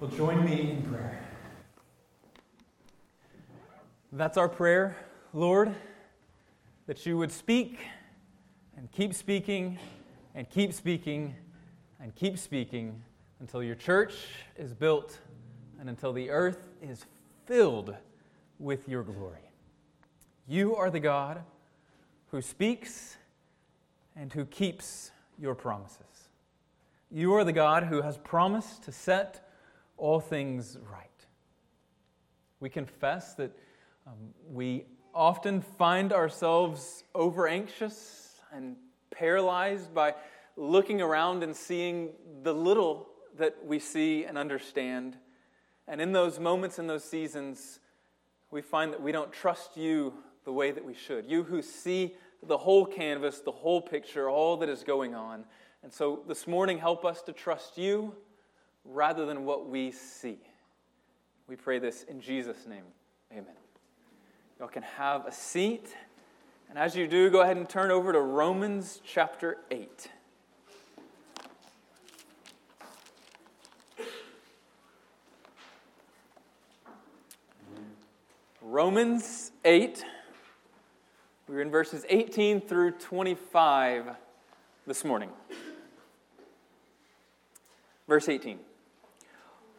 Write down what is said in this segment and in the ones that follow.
Well, join me in prayer. That's our prayer, Lord, that you would speak and keep speaking and keep speaking and keep speaking until your church is built and until the earth is filled with your glory. You are the God who speaks and who keeps your promises. You are the God who has promised to set all things right. We confess that um, we often find ourselves over anxious and paralyzed by looking around and seeing the little that we see and understand. And in those moments, in those seasons, we find that we don't trust you the way that we should. You who see the whole canvas, the whole picture, all that is going on. And so this morning, help us to trust you rather than what we see. We pray this in Jesus' name. Amen. Y'all can have a seat. And as you do, go ahead and turn over to Romans chapter 8. Romans 8. We're in verses 18 through 25 this morning. Verse 18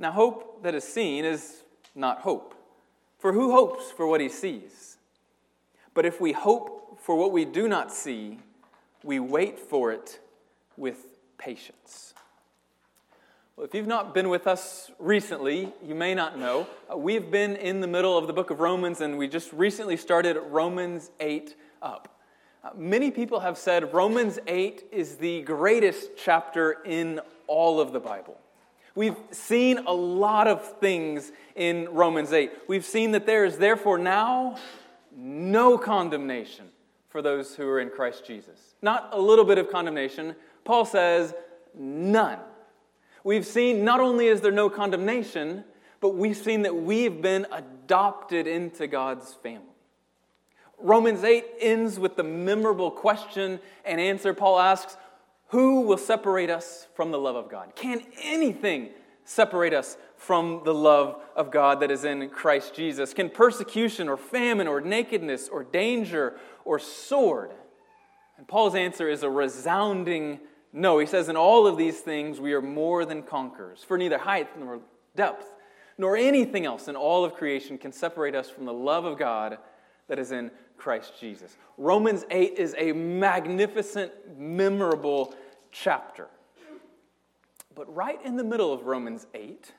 Now, hope that is seen is not hope. For who hopes for what he sees? But if we hope for what we do not see, we wait for it with patience. Well, if you've not been with us recently, you may not know. Uh, we've been in the middle of the book of Romans, and we just recently started Romans 8 up. Uh, many people have said Romans 8 is the greatest chapter in all of the Bible. We've seen a lot of things in Romans 8. We've seen that there is therefore now no condemnation for those who are in Christ Jesus. Not a little bit of condemnation. Paul says none. We've seen not only is there no condemnation, but we've seen that we've been adopted into God's family. Romans 8 ends with the memorable question and answer. Paul asks, Who will separate us from the love of God? Can anything separate us from the love of God that is in Christ Jesus? Can persecution or famine or nakedness or danger or sword? And Paul's answer is a resounding no. He says, In all of these things we are more than conquerors, for neither height nor depth nor anything else in all of creation can separate us from the love of God that is in Christ Jesus. Romans 8 is a magnificent, memorable chapter. But right in the middle of Romans 8,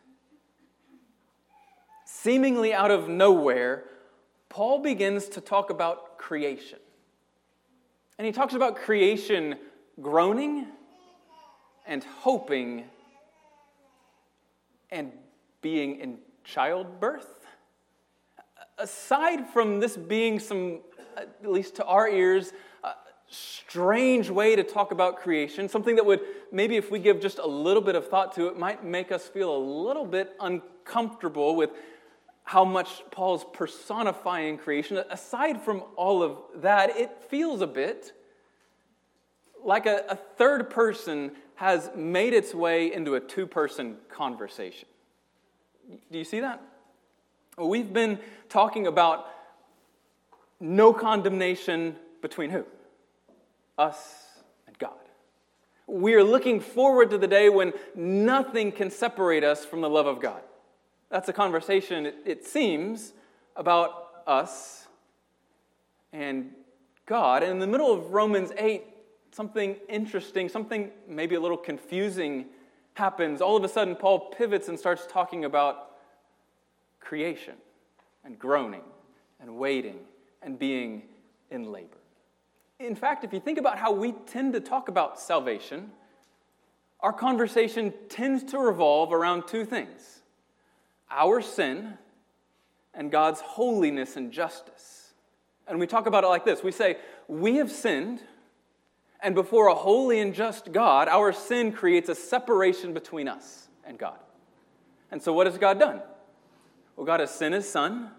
seemingly out of nowhere, Paul begins to talk about creation. And he talks about creation groaning and hoping and being in childbirth. Aside from this being some, at least to our ears, a strange way to talk about creation, something that would maybe, if we give just a little bit of thought to it, might make us feel a little bit uncomfortable with how much Paul's personifying creation. Aside from all of that, it feels a bit like a, a third person has made its way into a two person conversation. Do you see that? We've been talking about no condemnation between who? Us and God. We are looking forward to the day when nothing can separate us from the love of God. That's a conversation, it, seems, about us and God. And in the middle of Romans 8, something interesting, something maybe a little confusing happens. All of a sudden, Paul pivots and starts talking about creation and groaning and waiting and being in labor. In fact, if you think about how we tend to talk about salvation, our conversation tends to revolve around two things our sin and God's holiness and justice. And we talk about it like this we say, We have sinned, and before a holy and just God, our sin creates a separation between us and God. And so, what has God done? Well, God has sent His Son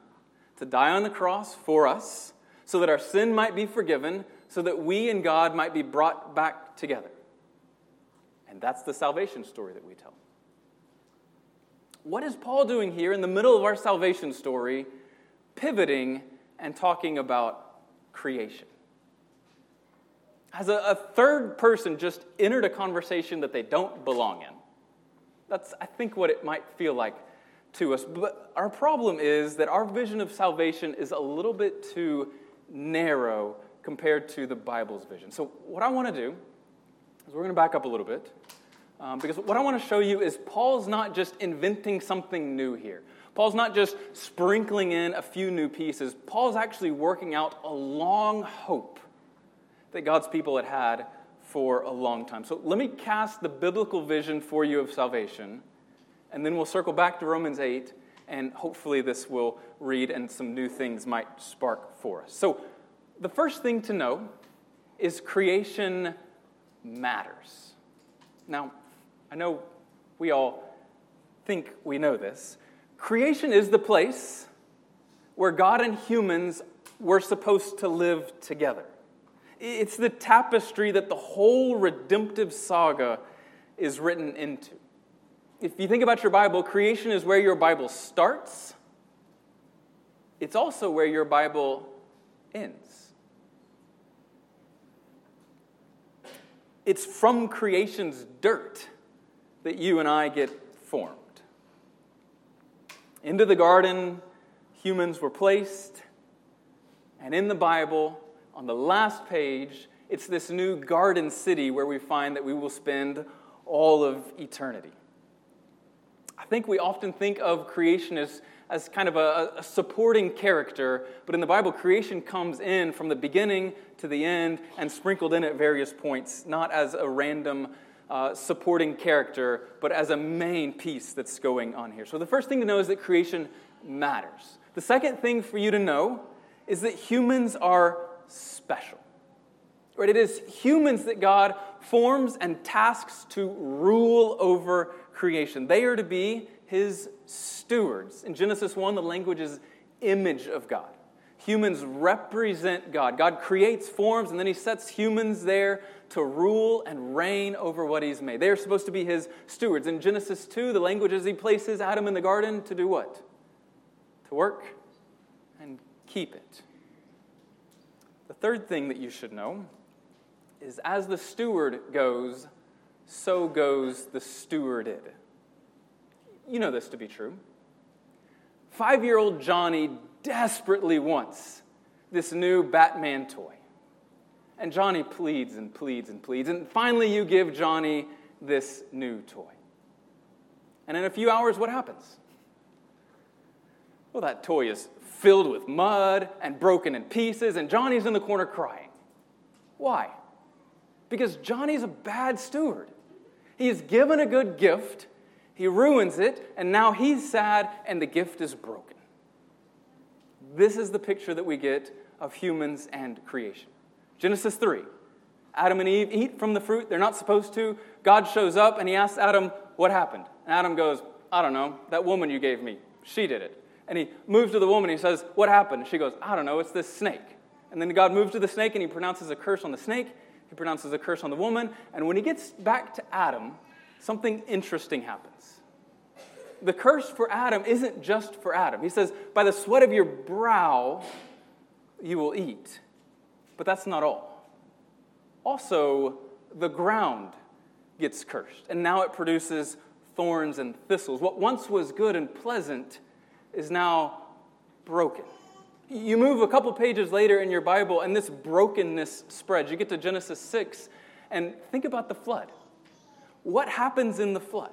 to die on the cross for us so that our sin might be forgiven, so that we and God might be brought back together. And that's the salvation story that we tell. What is Paul doing here in the middle of our salvation story, pivoting and talking about creation? Has a, a, third person just entered a conversation that they don't belong in? That's, I think, what it might feel like to us. But our problem is that our vision of salvation is a little bit too narrow compared to the Bible's vision. So, what I want to do is we're going to back up a little bit. Um, because what I want to show you is Paul's not just inventing something new here. Paul's not just sprinkling in a few new pieces. Paul's actually working out a long hope that God's people had had for a long time. So let me cast the biblical vision for you of salvation, and then we'll circle back to Romans 8, and hopefully this will read and some new things might spark for us. So the first thing to know is creation matters. Now, I know we all think we know this. Creation is the place where God and humans were supposed to live together. It's the tapestry that the whole redemptive saga is written into. If you think about your Bible, creation is where your Bible starts, it's also where your Bible ends. It's from creation's dirt that you and I get formed. Into the garden, humans were placed, and in the Bible, on the last page, it's this new garden city where we find that we will spend all of eternity. I think we often think of creation as, as kind of a, a, supporting character, but in the Bible, creation comes in from the beginning to the end and sprinkled in at various points, not as a random uh, supporting character, but as a main piece that's going on here. So the first thing to know is that creation matters. The second thing for you to know is that humans are special. Right? It is humans that God forms and tasks to rule over creation. They are to be his stewards. In Genesis 1, the language is image of God. Humans represent God. God creates forms and then he sets humans there to rule and reign over what he's made. They are supposed to be his stewards. In Genesis 2, the language is he places Adam in the garden to do what? To work and keep it. The third thing that you should know is as the steward goes, so goes the stewarded. You know this to be true. Five year old Johnny desperately wants this new Batman toy. And Johnny pleads and pleads and pleads. And finally, you give Johnny this new toy. And in a few hours, what happens? Well, that toy is filled with mud and broken in pieces, and Johnny's in the corner crying. Why? Because Johnny's a bad steward. He's given a good gift, he ruins it, and now he's sad, and the gift is broken. This is the picture that we get of humans and creation. Genesis 3. Adam and Eve eat from the fruit they're not supposed to. God shows up and he asks Adam, What happened? And Adam goes, I don't know. That woman you gave me, she did it. And he moves to the woman he says, What happened? She goes, I don't know. It's this snake. And then God moves to the snake and he pronounces a curse on the snake. He pronounces a curse on the woman. And when he gets back to Adam, something interesting happens. The curse for Adam isn't just for Adam. He says, By the sweat of your brow you will eat. But that's not all. Also, the ground gets cursed, and now it produces thorns and thistles. What once was good and pleasant is now broken. You move a couple pages later in your Bible, and this brokenness spreads. You get to Genesis 6, and think about the flood. What happens in the flood?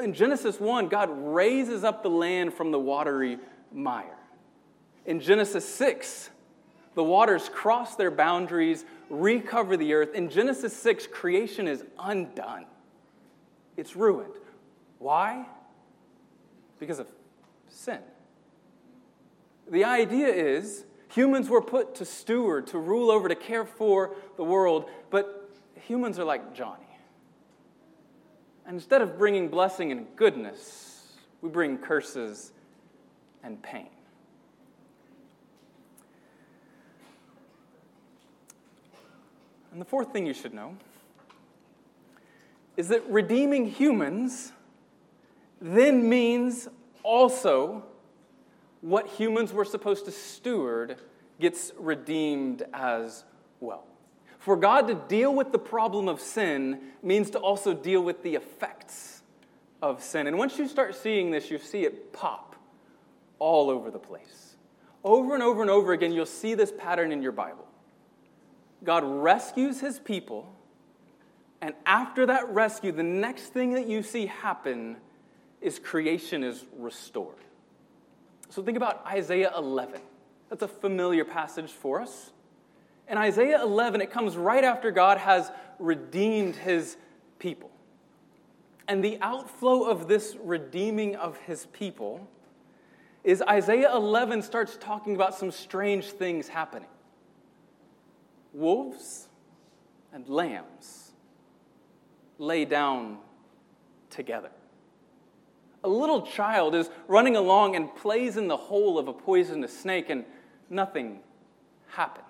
In Genesis 1, God raises up the land from the watery mire. In Genesis 6, the waters cross their boundaries, recover the earth. In Genesis 6, creation is undone, it's ruined. Why? Because of sin. The idea is humans were put to steward, to rule over, to care for the world, but humans are like Johnny. And instead of bringing blessing and goodness, we bring curses and pain. And the fourth thing you should know is that redeeming humans then means also what humans were supposed to steward gets redeemed as well. For God to deal with the problem of sin means to also deal with the effects of sin. And once you start seeing this, you see it pop all over the place. Over and over and over again, you'll see this pattern in your Bible. God rescues his people, and after that rescue, the next thing that you see happen is creation is restored. So think about Isaiah 11. That's a familiar passage for us. In Isaiah 11, it comes right after God has redeemed his people. And the outflow of this redeeming of his people is Isaiah 11 starts talking about some strange things happening. Wolves and lambs lay down together. A little child is running along and plays in the hole of a poisonous snake, and nothing happens.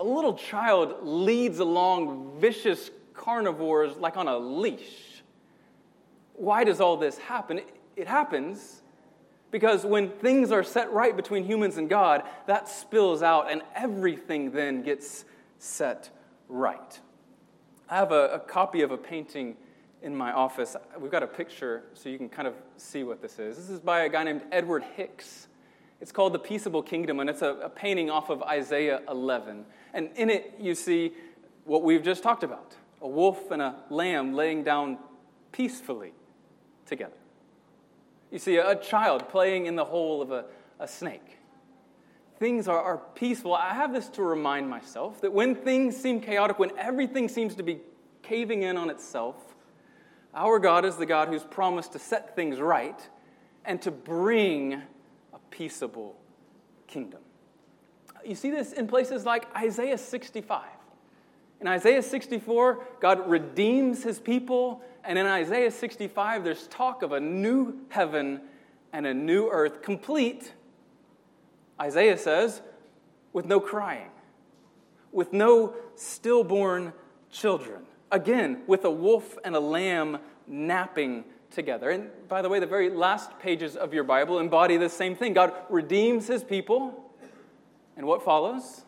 A little child leads along vicious carnivores like on a leash. Why does all this happen? It happens because when things are set right between humans and God, that spills out, and everything then gets set right. I have a, a copy of a painting in my office. We've got a picture so you can kind of see what this is. This is by a guy named Edward Hicks. It's called The Peaceable Kingdom, and it's a, a painting off of Isaiah 11. And in it, you see what we've just talked about a wolf and a lamb laying down peacefully together. You see a child playing in the hole of a, a snake. Things are, are peaceful. I have this to remind myself that when things seem chaotic, when everything seems to be caving in on itself, our God is the God who's promised to set things right and to bring a peaceable kingdom. You see this in places like Isaiah 65. In Isaiah 64, God redeems his people, and in Isaiah 65, there's talk of a new heaven and a new earth, complete, Isaiah says, with no crying, with no stillborn children again, with a wolf and a lamb napping together. And by the way, the very last pages of your Bible embody the same thing. God redeems his people. And what follows?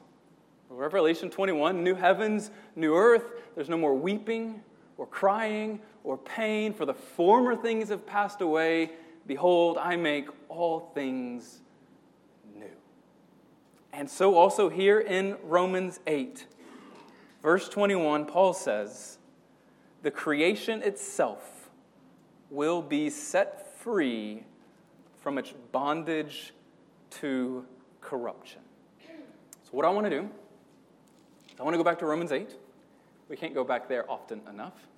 Revelation 21 new heavens, new earth. There's no more weeping or crying or pain, for the former things have passed away. Behold, I make all things new. And so, also here in Romans 8, Verse 21, Paul says, The creation itself will be set free from its bondage to corruption. So, what I want to do, I want to go back to Romans 8. We can't go back there often enough.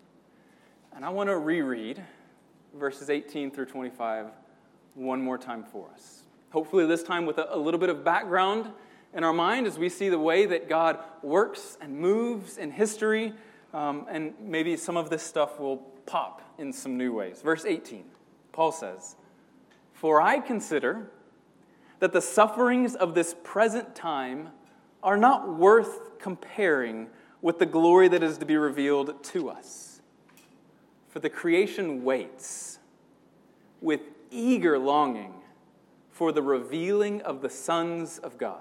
And I want to reread verses 18 through 25 one more time for us. Hopefully, this time with a, a little bit of background in our mind as we see the way that God works and moves in history. Um, and maybe some of this stuff will pop in some new ways. Verse 18, Paul says, For I consider that the sufferings of this present time are not worth comparing with the glory that is to be revealed to us. For the creation waits with eager longing for the revealing of the sons of God.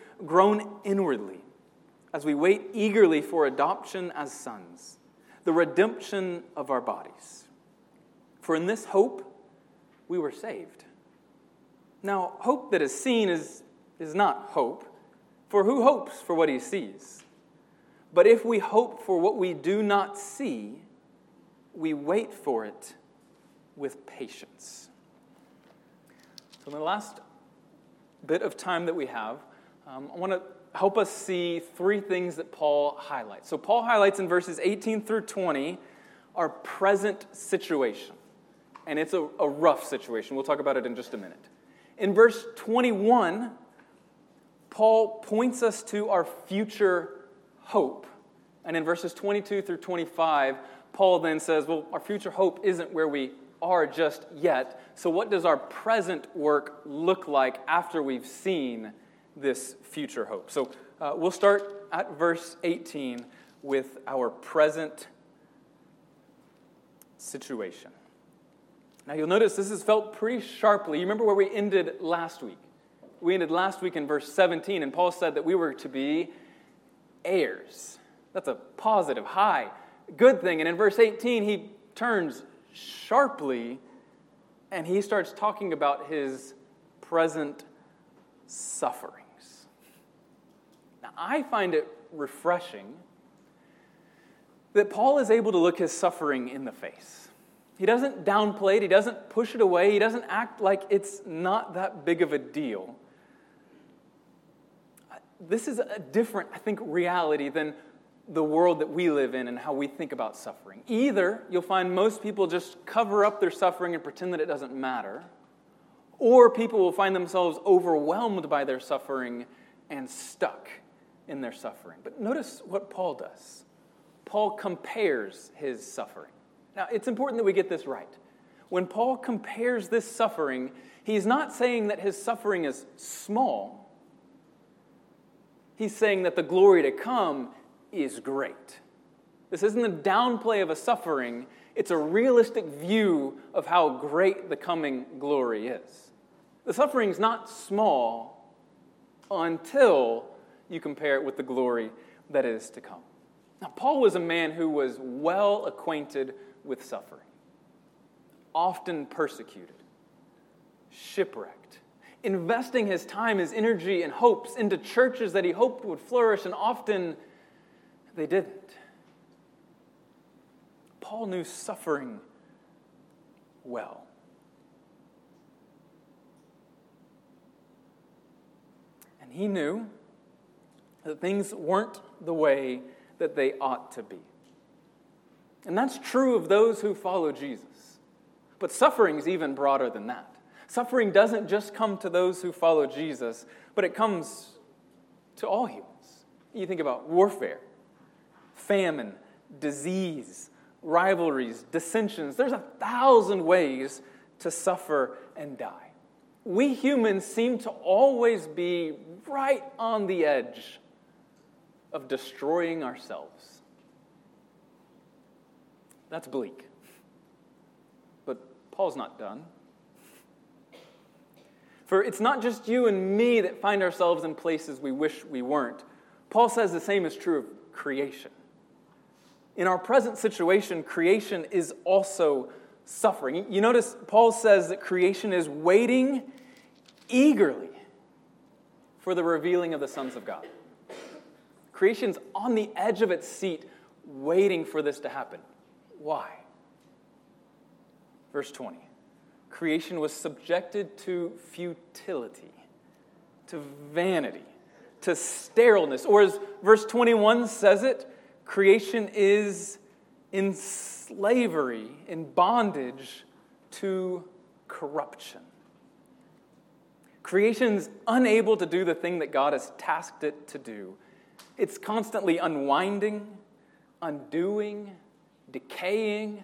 groan inwardly as we wait eagerly for adoption as sons, the redemption of our bodies. For in this hope we were saved. Now, hope that is seen is, is not hope, for who hopes for what he sees? But if we hope for what we do not see, we wait for it with patience. So, in the last bit of time that we have, um, I want to help us see three things that Paul highlights. So, Paul highlights in verses 18 through 20 our present situation. And it's a, a rough situation. We'll talk about it in just a minute. In verse 21, Paul points us to our future hope. And in verses 22 through 25, Paul then says, Well, our future hope isn't where we are just yet. So, what does our present work look like after we've seen this future hope? So, uh, we'll start at verse 18 with our present situation. Now, you'll notice this is felt pretty sharply. You remember where we ended last week? We ended last week in verse 17, and Paul said that we were to be heirs. That's a positive, high, good thing. And in verse 18, he turns sharply and he starts talking about his present sufferings. I find it refreshing that Paul is able to look his suffering in the face. He doesn't downplay it, he doesn't push it away, he doesn't act like it's not that big of a deal. This is a different, I think, reality than the world that we live in and how we think about suffering. Either you'll find most people just cover up their suffering and pretend that it doesn't matter, or people will find themselves overwhelmed by their suffering and stuck in their suffering. But notice what Paul does. Paul compares his suffering. Now, it's important that we get this right. When Paul compares this suffering, he's not saying that his suffering is small. He's saying that the glory to come is great. This isn't a downplay of a suffering, it's a realistic view of how great the coming glory is. The suffering is not small until you compare it with the glory that is to come. Now, Paul was a man who was well acquainted with suffering, often persecuted, shipwrecked, investing his time, his energy, and hopes into churches that he hoped would flourish, and often they didn't. Paul knew suffering well. And he knew that things weren't the way that they ought to be. And that's true of those who follow Jesus. But suffering is even broader than that. Suffering doesn't just come to those who follow Jesus, but it comes to all humans. You think about warfare, famine, disease, rivalries, dissensions. There's a thousand ways to suffer and die. We humans seem to always be right on the edge of destroying ourselves. That's bleak. But Paul's not done. For it's not just you and me that find ourselves in places we wish we weren't. Paul says the same is true of creation. In our present situation, creation is also suffering. You notice Paul says that creation is waiting eagerly for the revealing of the sons of God. Creation's on the edge of its seat, waiting for this to happen. Why? Verse 20 Creation was subjected to futility, to vanity, to sterileness, or as verse 21 says it, creation is in slavery, in bondage to corruption. Creation's unable to do the thing that God has tasked it to do. It's constantly unwinding, undoing, decaying,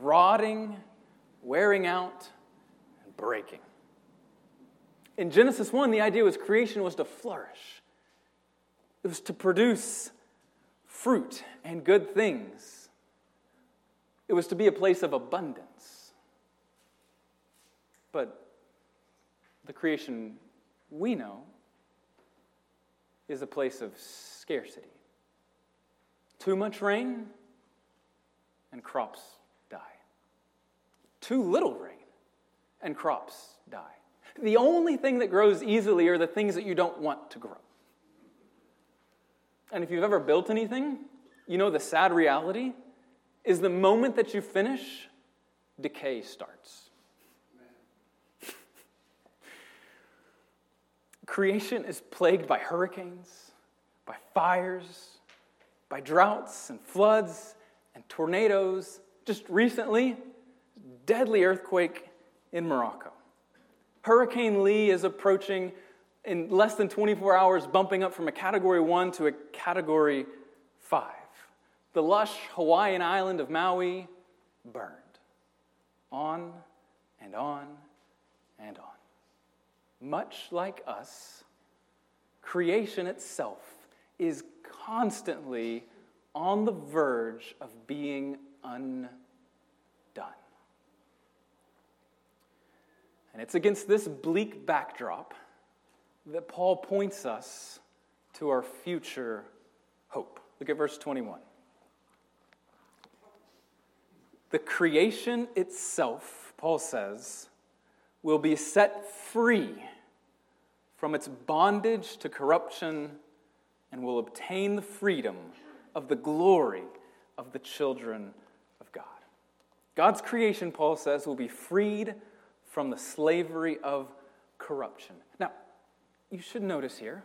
rotting, wearing out, and breaking. In Genesis 1, the idea was creation was to flourish, it was to produce fruit and good things, it was to be a place of abundance. But the creation we know is a place of scarcity. Too much rain, and crops die. Too little rain, and crops die. The only thing that grows easily are the things that you don't want to grow. And if you've ever built anything, you know the sad reality is the moment that you finish, decay starts. Creation is plagued by hurricanes, by fires, by droughts and floods and tornadoes. Just recently, deadly earthquake in Morocco. Hurricane Lee is approaching in less than 24 hours, bumping up from a category one to a category five. The lush Hawaiian island of Maui burned. On and on and on. Much like us, creation itself is constantly on the verge of being undone. And it's against this bleak backdrop that Paul points us to our future hope. Look at verse 21. The creation itself, Paul says, will be set free from its bondage to corruption and will obtain the freedom of the glory of the children of God. God's creation, Paul says, will be freed from the slavery of corruption. Now, you should notice here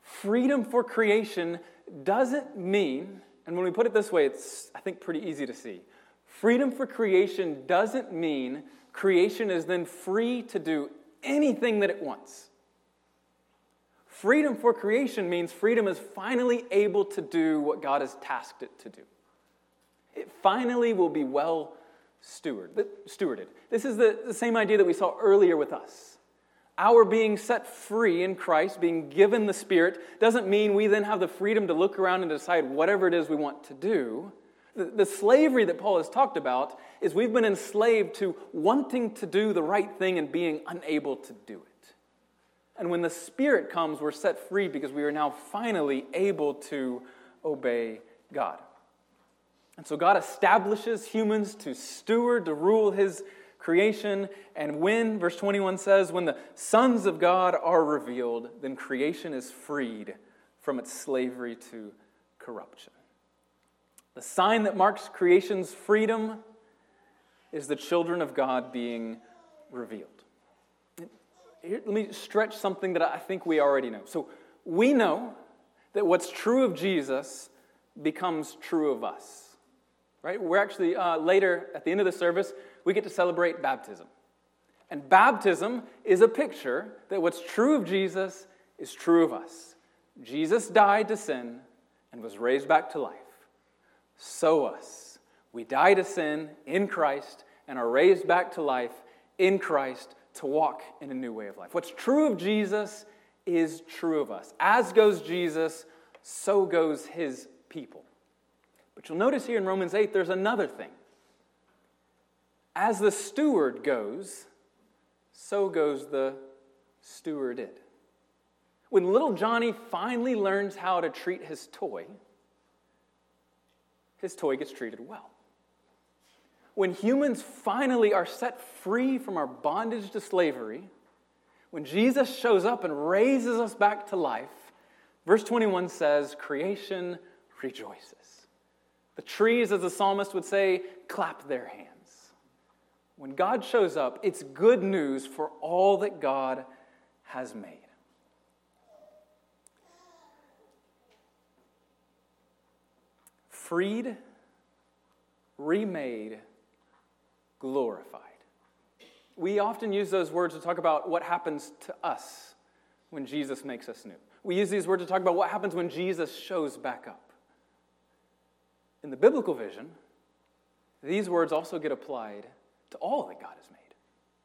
freedom for creation doesn't mean, and when we put it this way, it's, I think, pretty easy to see. Freedom for creation doesn't mean creation is then free to do anything that it wants. Freedom for creation means freedom is finally able to do what God has tasked it to do. It finally will be well stewarded. This is the, same idea that we saw earlier with us. Our being set free in Christ, being given the Spirit, doesn't mean we then have the freedom to look around and decide whatever it is we want to do. The slavery that Paul has talked about is we've been enslaved to wanting to do the right thing and being unable to do it. And when the Spirit comes, we're set free because we are now finally able to obey God. And so God establishes humans to steward, to rule his creation. And when, verse 21 says, when the sons of God are revealed, then creation is freed from its slavery to corruption. The sign that marks creation's freedom is the children of God being revealed. Here, let me stretch something that I think we already know. So we know that what's true of Jesus becomes true of us. Right? We're actually uh, later at the end of the service, we get to celebrate baptism. And baptism is a picture that what's true of Jesus is true of us. Jesus died to sin and was raised back to life. So us. We die to sin in Christ and are raised back to life in Christ to walk in a new way of life. What's true of Jesus is true of us. As goes Jesus, so goes his people. But you'll notice here in Romans 8, there's another thing. As the steward goes, so goes the stewarded. When little Johnny finally learns how to treat his toy, his toy gets treated well when humans finally are set free from our bondage to slavery, when Jesus shows up and raises us back to life, verse 21 says, creation rejoices. The trees, as the psalmist would say, clap their hands. When God shows up, it's good news for all that God has made. Freed, remade, glorified. We often use those words to talk about what happens to us when Jesus makes us new. We use these words to talk about what happens when Jesus shows back up. In the biblical vision, these words also get applied to all that God has made.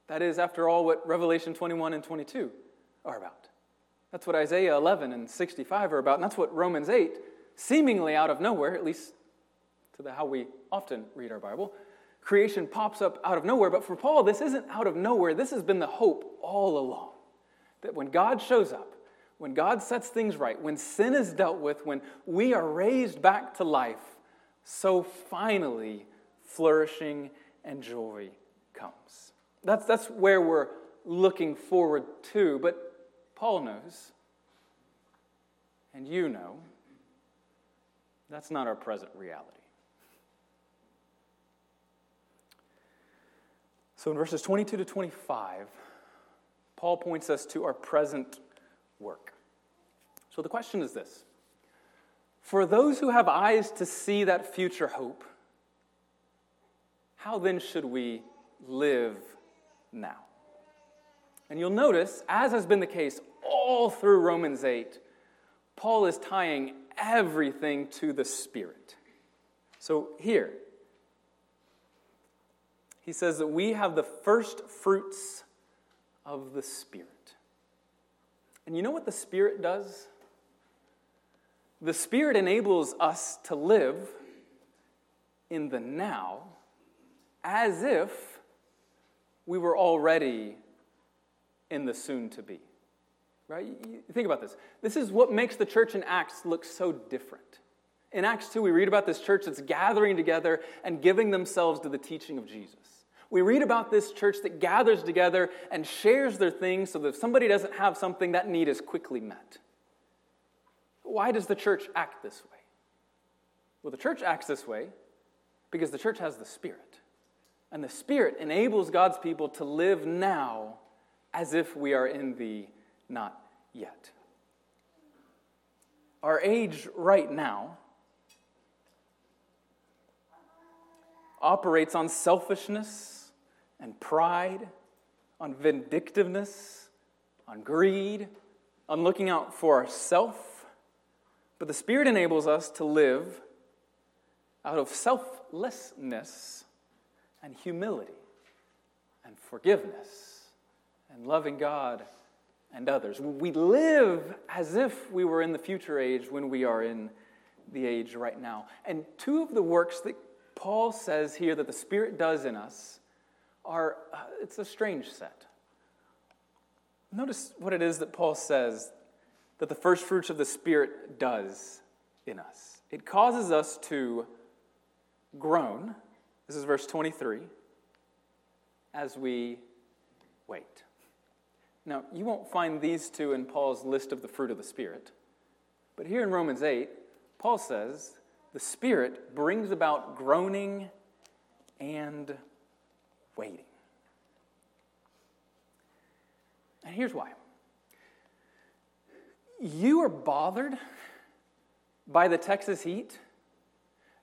That is, after all, what Revelation 21 and 22 are about. That's what Isaiah 11 and 65 are about, and that's what Romans 8, seemingly out of nowhere, at least to the, how we often read our Bible, creation pops up out of nowhere. But for Paul, this isn't out of nowhere. This has been the hope all along. That when God shows up, when God sets things right, when sin is dealt with, when we are raised back to life, so finally flourishing and joy comes. That's, that's where we're looking forward to. But Paul knows, and you know, that's not our present reality. So in verses 22 to 25, Paul points us to our present work. So the question is this For those who have eyes to see that future hope, how then should we live now? And you'll notice, as has been the case all through Romans 8, Paul is tying everything to the Spirit. So here, he says that we have the first fruits of the Spirit. And you know what the Spirit does? The Spirit enables us to live in the now as if we were already in the soon to be. Right? Think about this. This is what makes the church in Acts look so different. In Acts 2, we read about this church that's gathering together and giving themselves to the teaching of Jesus. We read about this church that gathers together and shares their things so that if somebody doesn't have something, that need is quickly met. Why does the church act this way? Well, the church acts this way because the church has the Spirit. And the Spirit enables God's people to live now as if we are in the not yet. Our age right now operates on selfishness and pride, on vindictiveness, on greed, on looking out for ourself. But the Spirit enables us to live out of selflessness and humility and forgiveness and loving God and others. We live as if we were in the future age when we are in the age right now. And two of the works that Paul says here that the Spirit does in us are, uh, it's a strange set. Notice what it is that Paul says that the first fruits of the Spirit does in us. It causes us to groan this is verse 23. As we wait. Now, you won't find these two in Paul's list of the fruit of the Spirit. But here in Romans 8, Paul says the Spirit brings about groaning and waiting. And here's why you are bothered by the Texas heat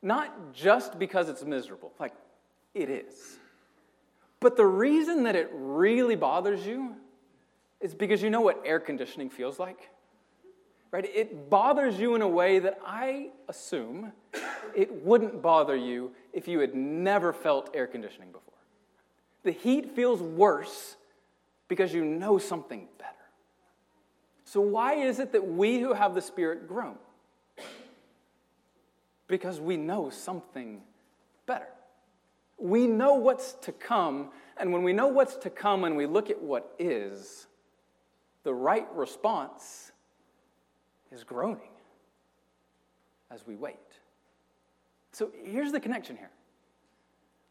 not just because it's miserable, like it is. But the reason that it really bothers you is because you know what air conditioning feels like. Right? It bothers you in a way that I assume it wouldn't bother you if you had never felt air conditioning before. The heat feels worse because you know something better. So, why is it that we who have the Spirit groan? Because we know something better. We know what's to come, and when we know what's to come and we look at what is, the right response is groaning as we wait. So here's the connection here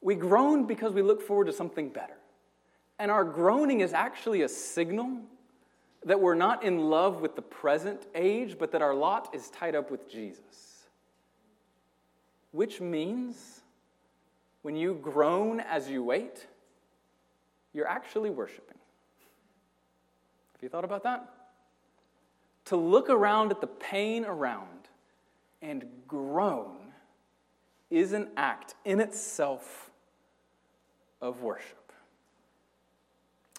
we groan because we look forward to something better. And our groaning is actually a signal that we're not in love with the present age, but that our lot is tied up with Jesus which means when you groan as you wait, you're actually worshiping. Have you thought about that? To look around at the pain around and groan is an act in itself of worship.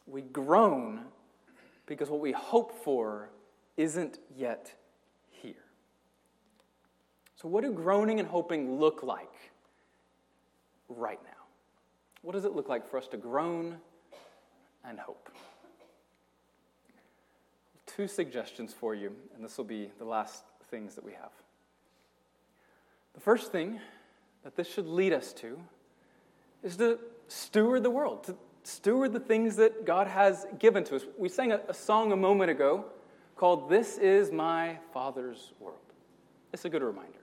We groan because what we hope for isn't yet here. so, what do groaning and hoping look like right now? What does it look like for us to groan and hope? Two suggestions for you, and this will be the last things that we have. The first thing that this should lead us to is to steward the world, to steward the things that God has given to us. We sang a, a song a moment ago called This is My Father's World. It's a good reminder.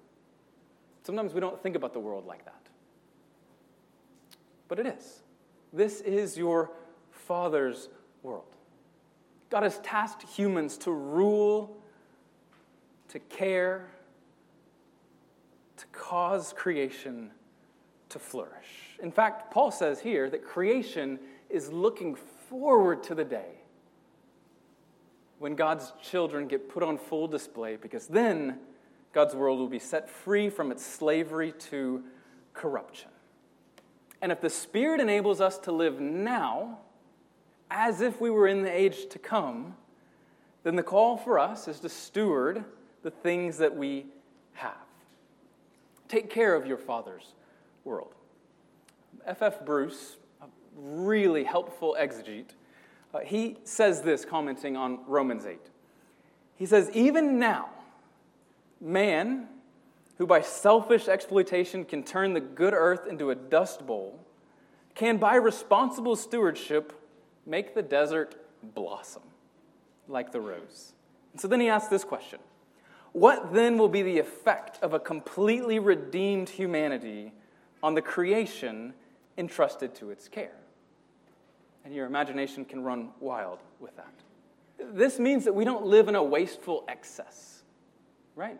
Sometimes we don't think about the world like that. But it is. This is your Father's world. God has tasked humans to rule, to care, to cause creation to flourish. In fact, Paul says here that creation is looking forward to the day when God's children get put on full display, because then God's world will be set free from its slavery to corruption. And if the Spirit enables us to live now as if we were in the age to come, then the call for us is to steward the things that we have. Take care of your Father's world. F.F. Bruce, a really helpful exegete, uh, he says this commenting on Romans 8. He says, Even now, man, who by selfish exploitation can turn the good earth into a dust bowl, can by responsible stewardship make the desert blossom like the rose. And so then he asks this question What then will be the effect of a completely redeemed humanity on the creation entrusted to its care? And your imagination can run wild with that. This means that we don't live in a wasteful excess, right?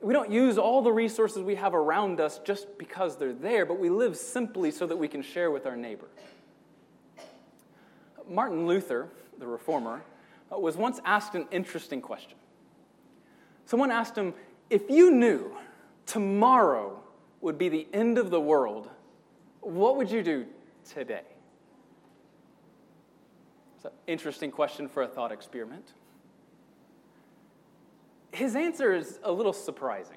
We don't use all the resources we have around us just because they're there, but we live simply so that we can share with our neighbor. Martin Luther, the reformer, uh, was once asked an interesting question. Someone asked him, If you knew tomorrow would be the end of the world, what would you do today? It's an interesting question for a thought experiment. His answer is a little surprising.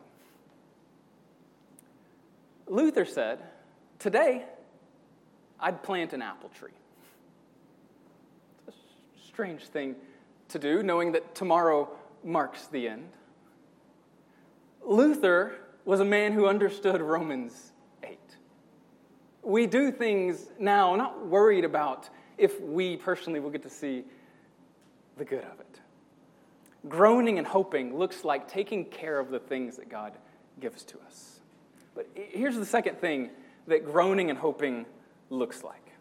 Luther said, Today, I'd plant an apple tree. Strange thing to do, knowing that tomorrow marks the end. Luther was a man who understood Romans 8. We do things now not worried about if we personally will get to see the good of it. Groaning and hoping looks like taking care of the things that God gives to us. But here's the second thing that groaning and hoping looks like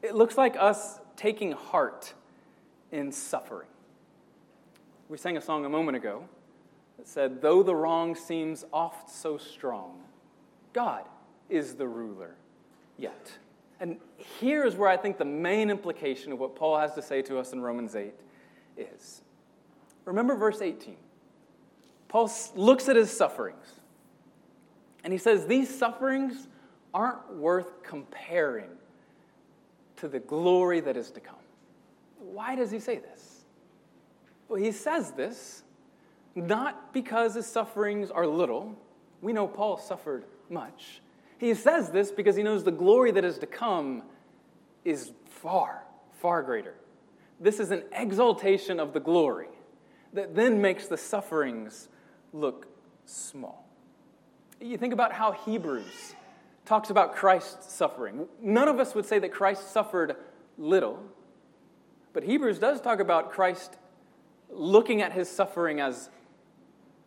it looks like us taking heart in suffering. We sang a song a moment ago that said, Though the wrong seems oft so strong, God is the ruler yet. And here is where I think the main implication of what Paul has to say to us in Romans 8 is. Remember verse 18. Paul looks at his sufferings and he says, These sufferings aren't worth comparing to the glory that is to come. Why does he say this? Well, he says this not because his sufferings are little. We know Paul suffered much. He says this because he knows the glory that is to come is far, far greater. This is an exaltation of the glory that then makes the sufferings look small. You think about how Hebrews talks about Christ's suffering. None of us would say that Christ suffered little, but Hebrews does talk about Christ looking at his suffering as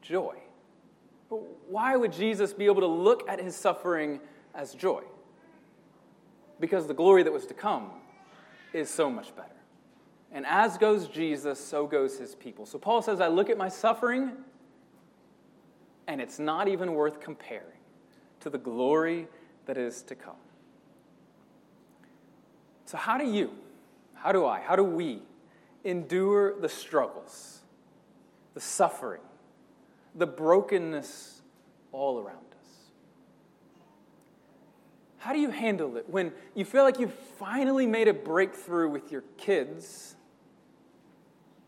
joy. But why would Jesus be able to look at his suffering as joy? Because the glory that was to come is so much better. And as goes Jesus, so goes his people. So Paul says, I look at my suffering, and it's not even worth comparing to the glory that is to come. So, how do you, how do I, how do we endure the struggles, the suffering, the brokenness all around us. How do you handle it when you feel like you've finally made a breakthrough with your kids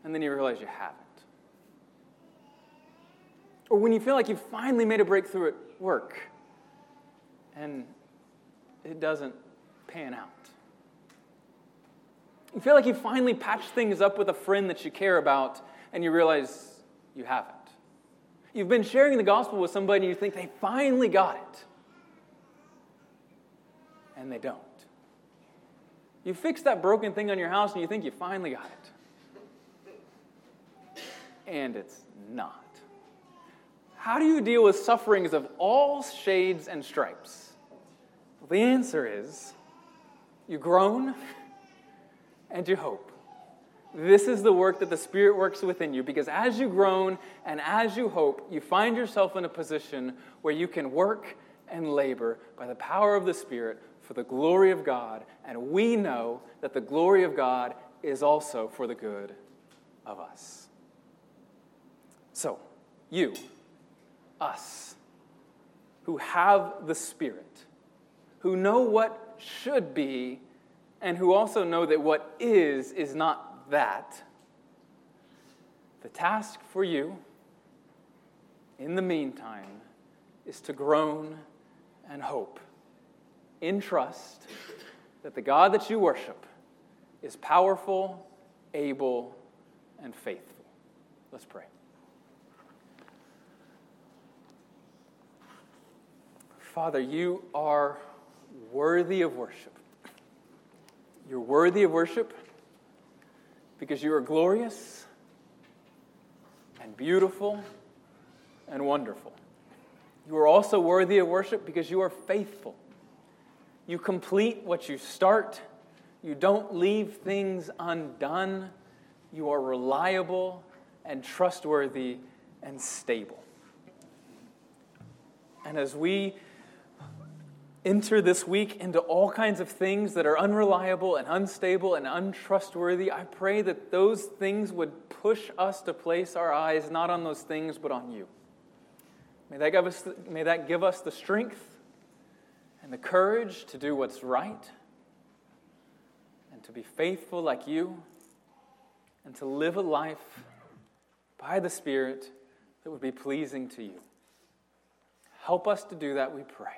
and then you realize you haven't? Or when you feel like you've finally made a breakthrough at work and it doesn't pan out. You feel like you finally patched things up with a friend that you care about, and you realize you haven't. You've been sharing the gospel with somebody, and you think they finally got it, and they don't. You fix that broken thing on your house, and you think you finally got it, and it's not. How do you deal with sufferings of all shades and stripes? The answer is you groan and you hope. This is the work that the Spirit works within you because as you groan and as you hope, you find yourself in a position where you can work and labor by the power of the Spirit for the glory of God. And we know that the glory of God is also for the good of us. So, you us who have the Spirit, who know what should be, and who also know that what is is not that. The task for you, in the meantime, is to groan and hope in trust that the God that you worship is powerful, able, and faithful. Let's pray. Father, you are worthy of worship. You're worthy of worship because you are glorious and beautiful and wonderful. You are also worthy of worship because you are faithful. You complete what you start, you don't leave things undone. You are reliable and trustworthy and stable. And as we enter this week into all kinds of things that are unreliable and unstable and untrustworthy, I pray that those things would push us to place our eyes not on those things, but on you. May that give us, may that give us the strength and the courage to do what's right and to be faithful like you and to live a life by the Spirit that would be pleasing to you. Help us to do that, we pray.